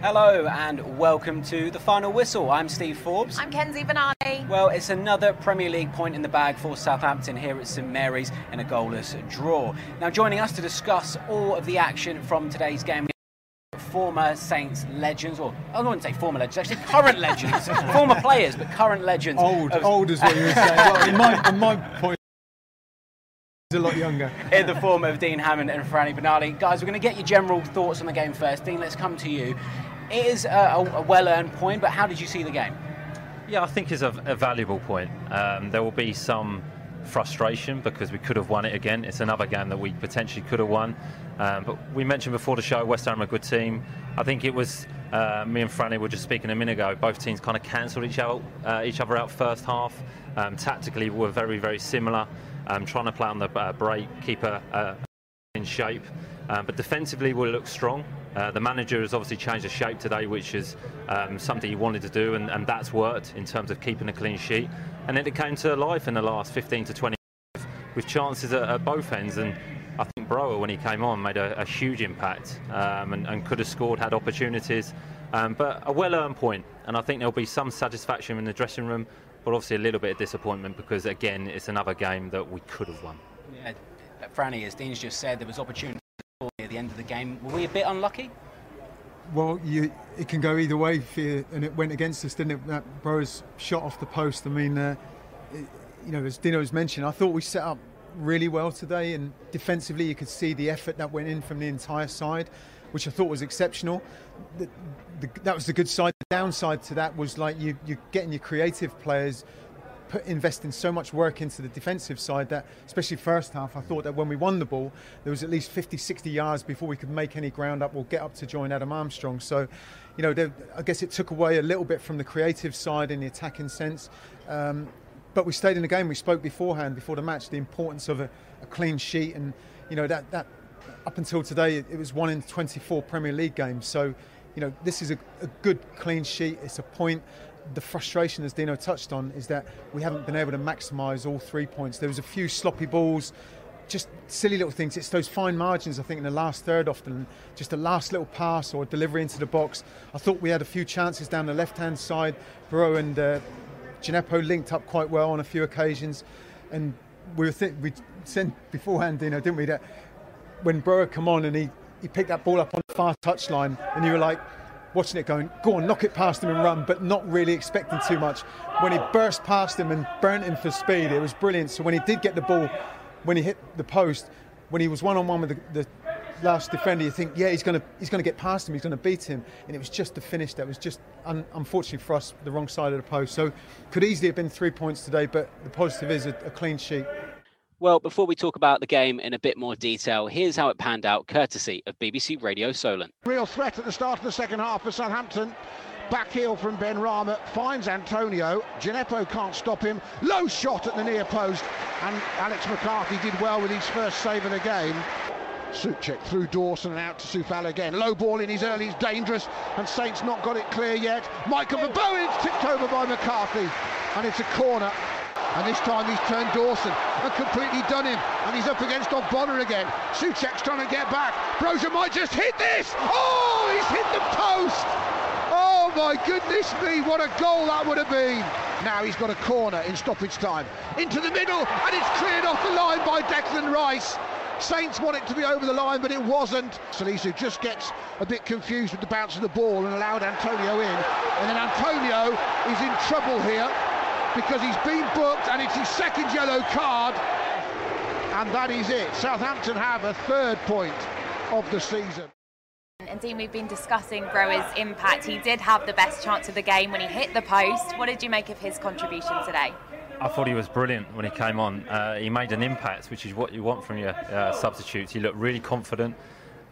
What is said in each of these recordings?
Hello and welcome to the final whistle. I'm Steve Forbes. I'm Kenzie Benali. Well, it's another Premier League point in the bag for Southampton here at St Mary's in a goalless draw. Now, joining us to discuss all of the action from today's game, former Saints legends, or I wouldn't say former legends, actually current legends, former players, but current legends. Old, of- old is what you were saying. Well, in, my, in my point, he's a lot younger. in the form of Dean Hammond and Franny Benali. Guys, we're going to get your general thoughts on the game first. Dean, let's come to you. It is a, a, well-earned point, but how did you see the game? Yeah, I think it's a, a valuable point. Um, there will be some frustration because we could have won it again. It's another game that we potentially could have won. Um, but we mentioned before the show, West Ham are a good team. I think it was uh, me and Franny were just speaking a minute ago. Both teams kind of cancelled each uh, each other out first half. Um, tactically, were very very similar. Um, trying to play on the uh, break, keep a, in shape. Um, but defensively, we look strong. Uh, the manager has obviously changed the shape today, which is um, something he wanted to do, and, and that's worked in terms of keeping a clean sheet. And then it came to life in the last 15 to 20 with chances at, at both ends. And I think Broja, when he came on, made a, a huge impact um, and, and could have scored, had opportunities. Um, but a well earned point, and I think there'll be some satisfaction in the dressing room, but obviously a little bit of disappointment because, again, it's another game that we could have won. Yeah, Franny, as Dean's just said, there was opportunity the end of the game. Were we a bit unlucky? Well, you, it can go either way, for you, and it went against us, didn't it? That Broja's shot off the post. I mean, uh, it, you know, as Dino has mentioned, I thought we set up really well today, and defensively, you could see the effort that went in from the entire side, which I thought was exceptional. The, the, that was the good side. The downside to that was like you, you're getting your creative players put, investing so much work into the defensive side that, especially first half, I thought that when we won the ball, there was at least 50, 60 yards before we could make any ground up or get up to join Adam Armstrong. So, you know, I guess it took away a little bit from the creative side in the attacking sense. Um, but we stayed in the game. We spoke beforehand, before the match, the importance of a, a clean sheet, and you know that that up until today, it, it was one in 24 Premier League games. So, you know, this is a, a good clean sheet. It's a point the frustration, as Dino touched on, is that we haven't been able to maximise all three points. There was a few sloppy balls, just silly little things. It's those fine margins, I think, in the last third often. Just a last little pass or delivery into the box. I thought we had a few chances down the left-hand side. Bro and uh, Djenepo linked up quite well on a few occasions, and we were th- we said beforehand, Dino, didn't we, that when Bro come on and he, he picked that ball up on the far touchline, and you were like, watching it going, go on, knock it past him and run, but not really expecting too much. When he burst past him and burnt him for speed, it was brilliant. So when he did get the ball, when he hit the post, when he was one on one with the, the last defender, you think, yeah, he's going to he's going to get past him, he's going to beat him, and it was just the finish that was just un- unfortunately for us the wrong side of the post. So could easily have been three points today, but the positive is a, a clean sheet. Well, before we talk about the game in a bit more detail, here's how it panned out, courtesy of BBC Radio Solent. Real threat at the start of the second half for Southampton. Back heel from Benrahma finds Antonio. Djenepo can't stop him. Low shot at the near post. And Alex McCarthy did well with his first save of the game. Soucek through Dawson and out to Coufal again. Low ball in his early, he's dangerous. And Saints not got it clear yet. Michael Bowens tipped over by McCarthy. And it's a corner. And this time he's turned Dawson and completely done him. And he's up against Bonner again. Soucek's trying to get back. Broja might just hit this. Oh, he's hit the post. Oh my goodness me, what a goal that would have been. Now he's got a corner in stoppage time. Into the middle, and it's cleared off the line by Declan Rice. Saints want it to be over the line, but it wasn't. Salisu just gets a bit confused with the bounce of the ball and allowed Antonio in. And then Antonio is in trouble here because he's been booked and it's his second yellow card. And that is it. Southampton have a third point of the season. And Dean, we've been discussing Broja's impact. He did have the best chance of the game when he hit the post. What did you make of his contribution today? I thought he was brilliant when he came on. Uh, he made an impact, which is what you want from your uh, substitutes. He looked really confident.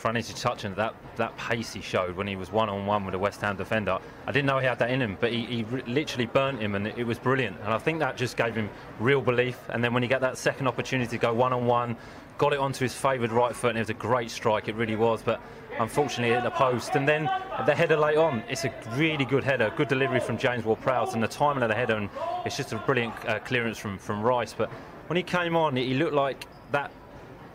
Franny to touch on that that pace he showed when he was one on one with a West Ham defender. I didn't know he had that in him, but he, he literally burnt him, and it was brilliant. And I think that just gave him real belief. And then when he got that second opportunity to go one on one, got it onto his favoured right foot, and it was a great strike. It really was, but unfortunately hit the post. And then the header late on, it's a really good header, good delivery from James Ward-Prowse, and the timing of the header, and it's just a brilliant uh, clearance from from Rice. But when he came on, he looked like that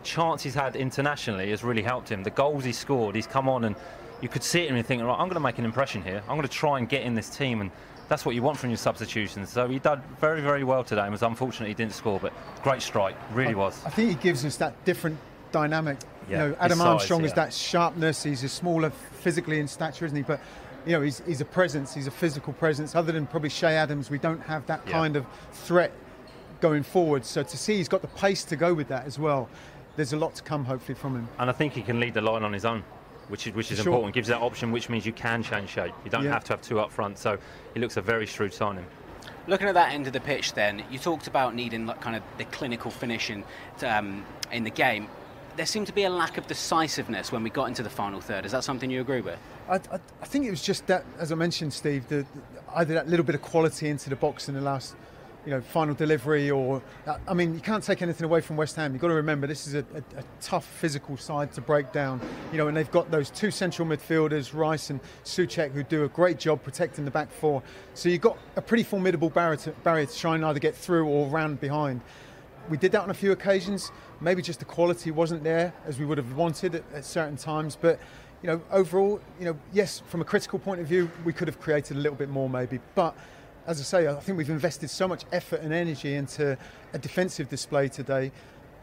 chance he's had internationally has really helped him. The goals he scored, he's come on and you could see it and think, right, I'm going to make an impression here. I'm going to try and get in this team, and that's what you want from your substitutions. So he did very, very well today. and was unfortunate he didn't score, but great strike, really I, was. I think he gives us that different dynamic. Yeah, you know, Adam size, Armstrong yeah. is that sharpness. He's a smaller physically in stature, isn't he? But you know, he's, he's a presence. He's a physical presence. Other than probably Che Adams, we don't have that Yeah. kind of threat going forward. So to see he's got the pace to go with that as well. There's a lot to come, hopefully, from him. And I think he can lead the line on his own, which is which is Sure. important. Gives that option, which means you can change shape. You don't Yeah. have to have two up front. So he looks a very shrewd signing. Looking at that end of the pitch, then you talked about needing like, kind of the clinical finishing um, in the game. There seemed to be a lack of decisiveness when we got into the final third. Is that something you agree with? I, I, I think it was just that, as I mentioned, Steve, the, the- either that little bit of quality into the box in the last, you know, final delivery, or uh, I mean, you can't take anything away from West Ham. You've got to remember this is a, a, a tough physical side to break down, you know, and they've got those two central midfielders, Rice and Soucek, who do a great job protecting the back four. So you've got a pretty formidable barrier to, barrier to try and either get through or round behind. We did that on a few occasions. Maybe just the quality wasn't there as we would have wanted at, at certain times. But you know, overall, you know, yes, from a critical point of view, we could have created a little bit more maybe. But as I say, I think we've invested so much effort and energy into a defensive display today.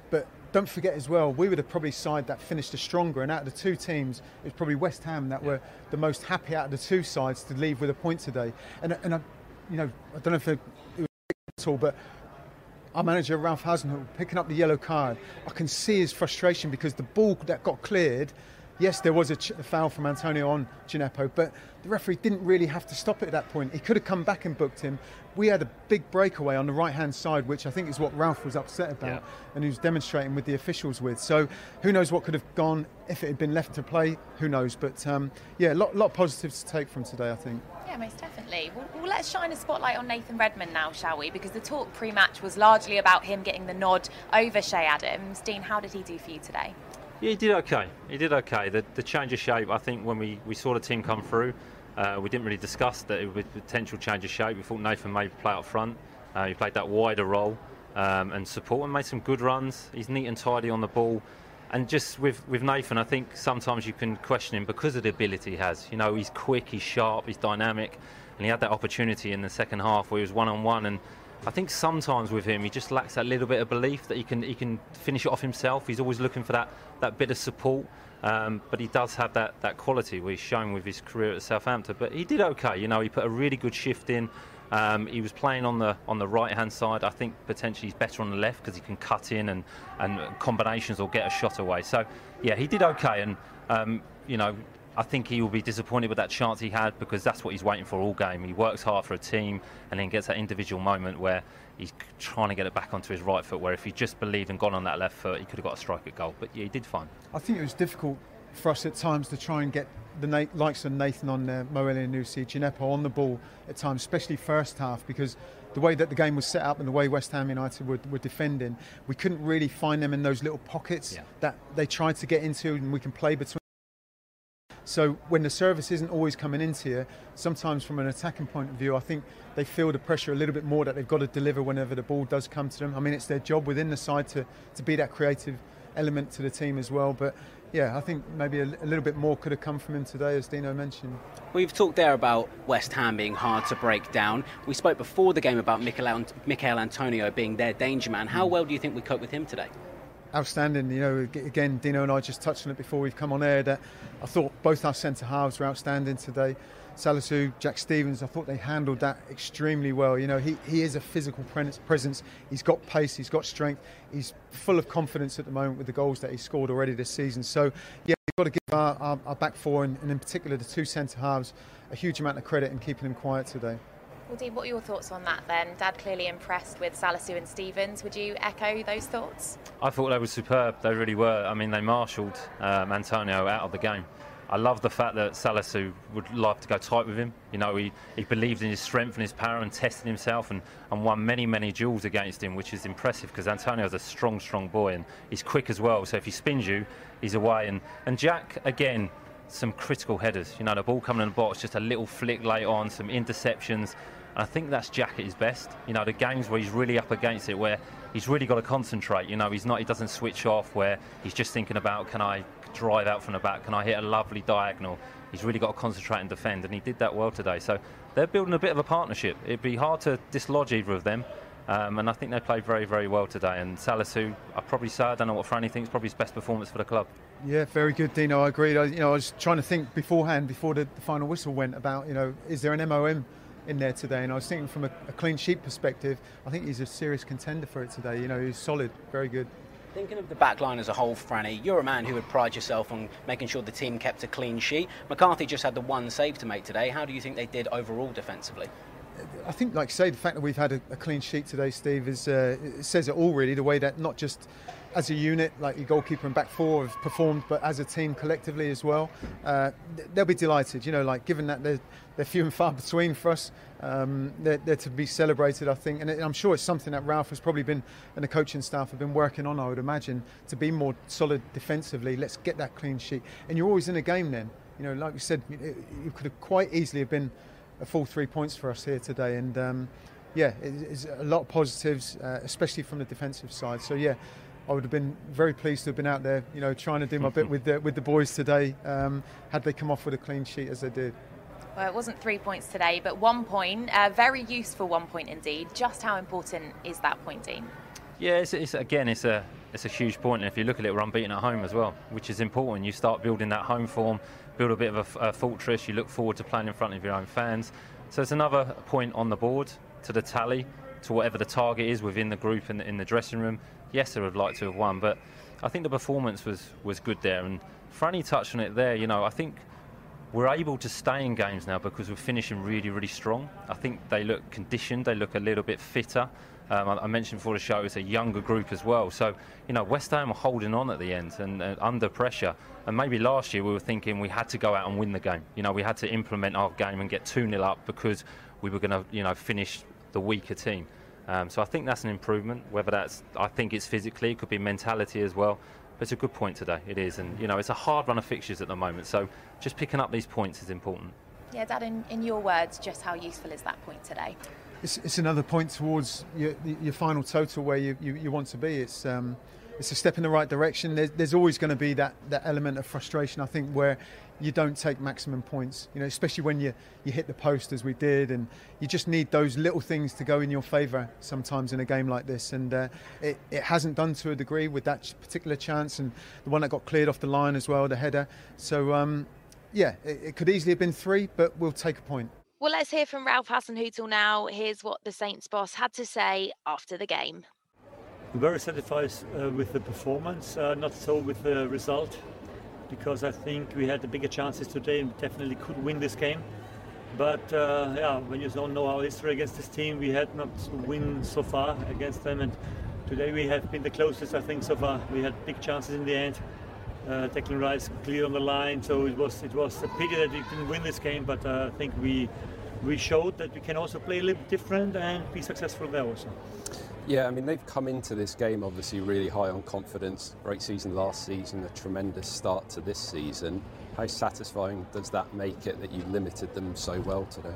But don't forget as well, we would have probably side that finished the stronger. And out of the two teams, it was probably West Ham that were the most happy out of the two sides to leave with a point today. And, uh, and I, you know, I don't know if it, was at all, but our manager Ralph Hasenhüttl picking up the yellow card, I can see his frustration because the ball that got cleared, yes, there was a, ch- a foul from Antonio on Djenepo, but the referee didn't really have to stop it at that point. He could have come back and booked him. We had a big breakaway on the right hand side, which I think is what Ralph was upset about Yeah. and he was demonstrating with the officials with. So who knows what could have gone if it had been left to play? Who knows? But um, yeah, a lot, lot of positives to take from today, I think. Yeah, most definitely. Well, well, let's shine a spotlight on Nathan Redmond now, shall we? Because the talk pre-match was largely about him getting the nod over Che Adams. Dean, how did he do for you today? He did okay. He did okay. The, the change of shape, I think, when we, we saw the team come through, uh, we didn't really discuss that it be potential change of shape. We thought Nathan may play up front. Uh, he played that wider role um, and support and made some good runs. He's neat and tidy on the ball. And just with, with Nathan, I think sometimes you can question him because of the ability he has. You know, he's quick, he's sharp, he's dynamic. And he had that opportunity in the second half where he was one on one. And I think sometimes with him, he just lacks that little bit of belief that he can he can finish it off himself. He's always looking for that, that bit of support. Um, but he does have that, that quality, he's shown with his career at Southampton. But he did okay. You know, he put a really good shift in. Um, he was playing on the on the right hand side. I think potentially he's better on the left because he can cut in and, and combinations or get a shot away. So yeah, he did okay. And um, you know, I think he will be disappointed with that chance he had because that's what he's waiting for all game. He works hard for a team and then gets that individual moment where he's trying to get it back onto his right foot. Where if he just believed and gone on that left foot, he could have got a strike at goal. But yeah, he did fine. I think it was difficult for us at times to try and get the Na- likes of Nathan on there, Moelle and Nusi, Djenepo on the ball at times, especially first half, because the way that the game was set up and the way West Ham United were, were defending, we couldn't really find them in those little pockets Yeah. that they tried to get into and we can play between. So when the service isn't always coming into you, sometimes from an attacking point of view, I think they feel the pressure a little bit more that they've got to deliver whenever the ball does come to them. I mean, it's their job within the side to, to be that creative element to the team as well. But yeah, I think maybe a, a little bit more could have come from him today, as Dino mentioned. We've talked there about West Ham being hard to break down. We spoke before the game about Michail Antonio being their danger man. How hmm. well do you think we cope with him today? Outstanding. You know, again, Dino and I just touched on it before we've come on air that I thought both our centre halves were outstanding today. Salisu, Jack Stephens, I thought they handled that extremely well. You know, he, he is a physical presence. He's got pace, he's got strength, he's full of confidence at the moment with the goals that he's scored already this season. So, yeah, we've got to give our, our, our back four and, and in particular the two centre halves a huge amount of credit in keeping them quiet today. Well, Dean, what are your thoughts on that then? Dad clearly impressed with Salisu and Stephens. Would you echo those thoughts? I thought they were superb. They really were. I mean, they marshalled um, Antonio out of the game. I love the fact that Salisu would love to go tight with him. You know, he, he believed in his strength and his power and tested himself and, and won many, many duels against him, which is impressive because Antonio's a strong, strong boy and he's quick as well. So if he spins you, he's away. And, and Jack, again, some critical headers. You know, the ball coming in the box, just a little flick late on, some interceptions. I think that's Jack at his best. You know, the games where he's really up against it, where he's really got to concentrate. You know, he's not, he doesn't switch off, where he's just thinking about, can I drive out from the back? Can I hit a lovely diagonal? He's really got to concentrate and defend, and he did that well today. So they're building a bit of a partnership. It'd be hard to dislodge either of them. Um, and I think they played very, very well today. And Salisu, I probably say, I don't know what Franny thinks, probably his best performance for the club. Yeah, very good, Dino. I agreed. I, you know, I was trying to think beforehand, before the, the, final whistle went, about you know, is there an MOM in there today? And I was thinking from a, a clean sheet perspective, I think he's a serious contender for it today. You know, he's solid, very good. Thinking of the back line as a whole, Franny, you're a man who would pride yourself on making sure the team kept a clean sheet. McCarthy just had the one save to make today. How do you think they did overall defensively? I think, like I say, the fact that we've had a, a clean sheet today, Steve, is uh, it says it all really. The way that not just as a unit, like your goalkeeper and back four have performed, but as a team collectively as well, uh, they'll be delighted. You know, like given that they're, they're few and far between for us, um, they're, they're, to be celebrated, I think. And I'm sure it's something that Ralph has probably been, and the coaching staff have been working on, I would imagine, to be more solid defensively. Let's get that clean sheet. And you're always in a game then. You know, like we said, you could have quite easily have been a full three points for us here today. And um, yeah, it's a lot of positives, uh, especially from the defensive side. So yeah, I would have been very pleased to have been out there, you know, trying to do my bit with the, with the boys today. Um, had they come off with a clean sheet as they did. Well, it wasn't three points today, but one point, a uh, very useful one point indeed. Just how important is that point, Dean? Yeah, it's, it's, again, it's a it's a huge point. And if you look at it, we're unbeaten at home as well, which is important. You start building that home form, build a bit of a, a fortress. You look forward to playing in front of your own fans. So it's another point on the board to the tally, to whatever the target is within the group and in the dressing room. Yes, I would like to have won, but I think the performance was, was good there. And Franny touched on it there. You know, I think we're able to stay in games now because we're finishing really, really strong. I think they look conditioned, they look a little bit fitter. Um, I, I, mentioned before the show it's a younger group as well. So, you know, West Ham are holding on at the end and uh, under pressure. And maybe last year we were thinking we had to go out and win the game. You know, we had to implement our game and get 2 0 up because we were going to, you know, finish the weaker team. Um, so I think that's an improvement. Whether that's, I think it's physically, it could be mentality as well. But it's a good point today. It is, and you know, it's a hard run of fixtures at the moment. So just picking up these points is important. Yeah, Dad. In, in your words, just how useful is that point today? It's, it's another point towards your, your final total where you, you, you want to be. It's um, it's a step in the right direction. There's, there's always going to be that, that element of frustration, I think, where you don't take maximum points. You know, especially when you, you hit the post as we did, and you just need those little things to go in your favour sometimes in a game like this. And uh, it, it hasn't done to a degree with that particular chance, and the one that got cleared off the line as well, the header. So um, yeah, it, it could easily have been three, but we'll take a point. Well, let's hear from Ralph Hasenhüttl now. Here's what the Saints boss had to say after the game. Very satisfied uh, with the performance, uh, not so with the result, because I think we had the bigger chances today and definitely could win this game. But uh, yeah, when you don't know our history against this team, we had not win so far against them, and today we have been the closest I think so far. We had big chances in the end. Uh, Declan Rice clear on the line, so it was it was a pity that we didn't win this game. But uh, I think we we showed that we can also play a little different and be successful there also. Yeah, I mean, they've come into this game obviously really high on confidence. Great season last season, a tremendous start to this season. How satisfying does that make it that you limited them so well today?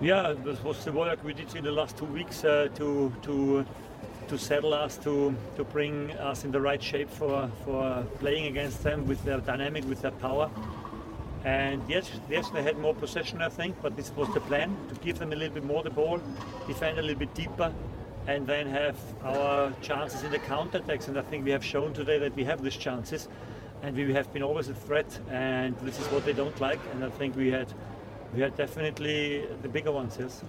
Yeah, this was the work we did in the last two weeks uh, to to to settle us, to to bring us in the right shape for for playing against them with their dynamic, with their power. And yes, yes, they had more possession, I think, but this was the plan to give them a little bit more the ball, defend a little bit deeper, and then have our chances in the counter-attacks. And I think we have shown today that we have these chances, and we have been always a threat. And this is what they don't like. And I think we had, we had definitely the bigger ones. Yes.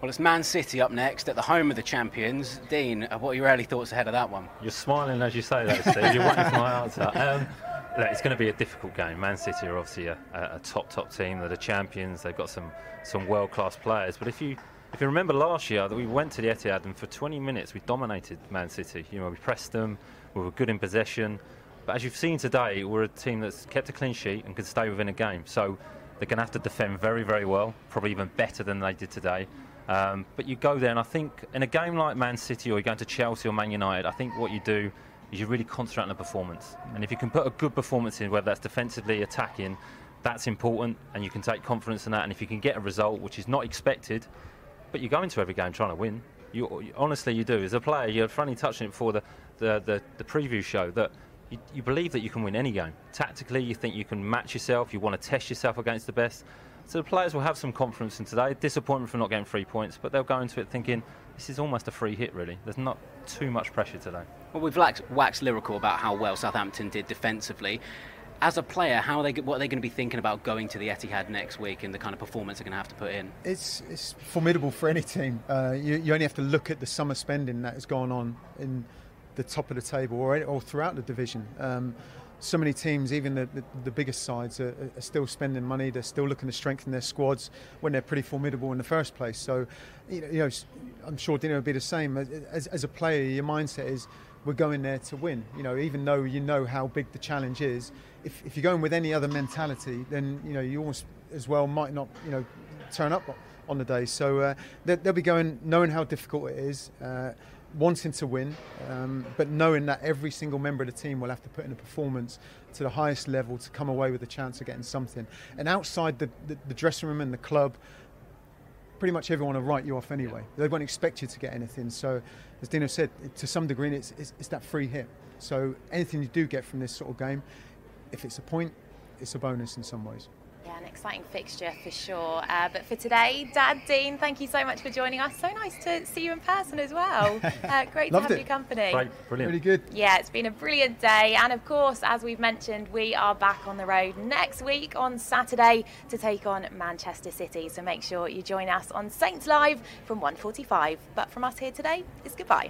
Well, it's Man City up next at the home of the champions. Dean, uh, what are your early thoughts ahead of that one? You're smiling as you say that, Steve. You're waiting for my answer. Um, look, it's going to be a difficult game. Man City are obviously a, a, top, top team. They're the champions. They've got some, some world-class players. But if you if you remember last year that we went to the Etihad and for 20 minutes we dominated Man City. You know, we pressed them, we were good in possession. But as you've seen today, we're a team that's kept a clean sheet and can stay within a game. So they're going to have to defend very, very well, probably even better than they did today. Um, but you go there, and I think in a game like Man City or you're going to Chelsea or Man United, I think what you do is you really concentrate on the performance. And if you can put a good performance in, whether that's defensively, attacking, that's important, and you can take confidence in that. And if you can get a result which is not expected, but you go into every game trying to win. You, honestly, you do. As a player, you're funny touching it before the, the, the, the preview show that you, you believe that you can win any game. Tactically, you think you can match yourself, you want to test yourself against the best. So the players will have some confidence in today. Disappointment for not getting three points, but they'll go into it thinking this is almost a free hit, really. There's not too much pressure today. Well, we've waxed lyrical about how well Southampton did defensively. As a player, how are they, what are they going to be thinking about going to the Etihad next week and the kind of performance they're going to have to put in? It's, it's formidable for any team. Uh, you, you only have to look at the summer spending that has gone on in the top of the table or, or throughout the division. Um, so many teams, even the, the, the biggest sides, are, are, still spending money. They're still looking to strengthen their squads when they're pretty formidable in the first place. So, you know, you know I'm sure Dino will be the same. As, as, a player, your mindset is we're going there to win. You know, even though you know how big the challenge is, if, if you're going with any other mentality, then you know you almost as well might not, you know, turn up on the day. So uh, they'll be going knowing how difficult it is. Uh, wanting to win, um, but knowing that every single member of the team will have to put in a performance to the highest level to come away with a chance of getting something. And outside the, the, the dressing room and the club, pretty much everyone will write you off anyway. They won't expect you to get anything. So, as Dino said, to some degree, it's, it's, it's that free hit. So, anything you do get from this sort of game, if it's a point, it's a bonus in some ways. Yeah, an exciting fixture for sure. Uh, but for today, Dad Dean, thank you so much for joining us. So nice to see you in person as well. Uh, great to have it. your company. Great, brilliant. Really good. Yeah, it's been a brilliant day. And of course, as we've mentioned, we are back on the road next week on Saturday to take on Manchester City. So make sure you join us on Saints Live from 1.45. But from us here today, it's goodbye.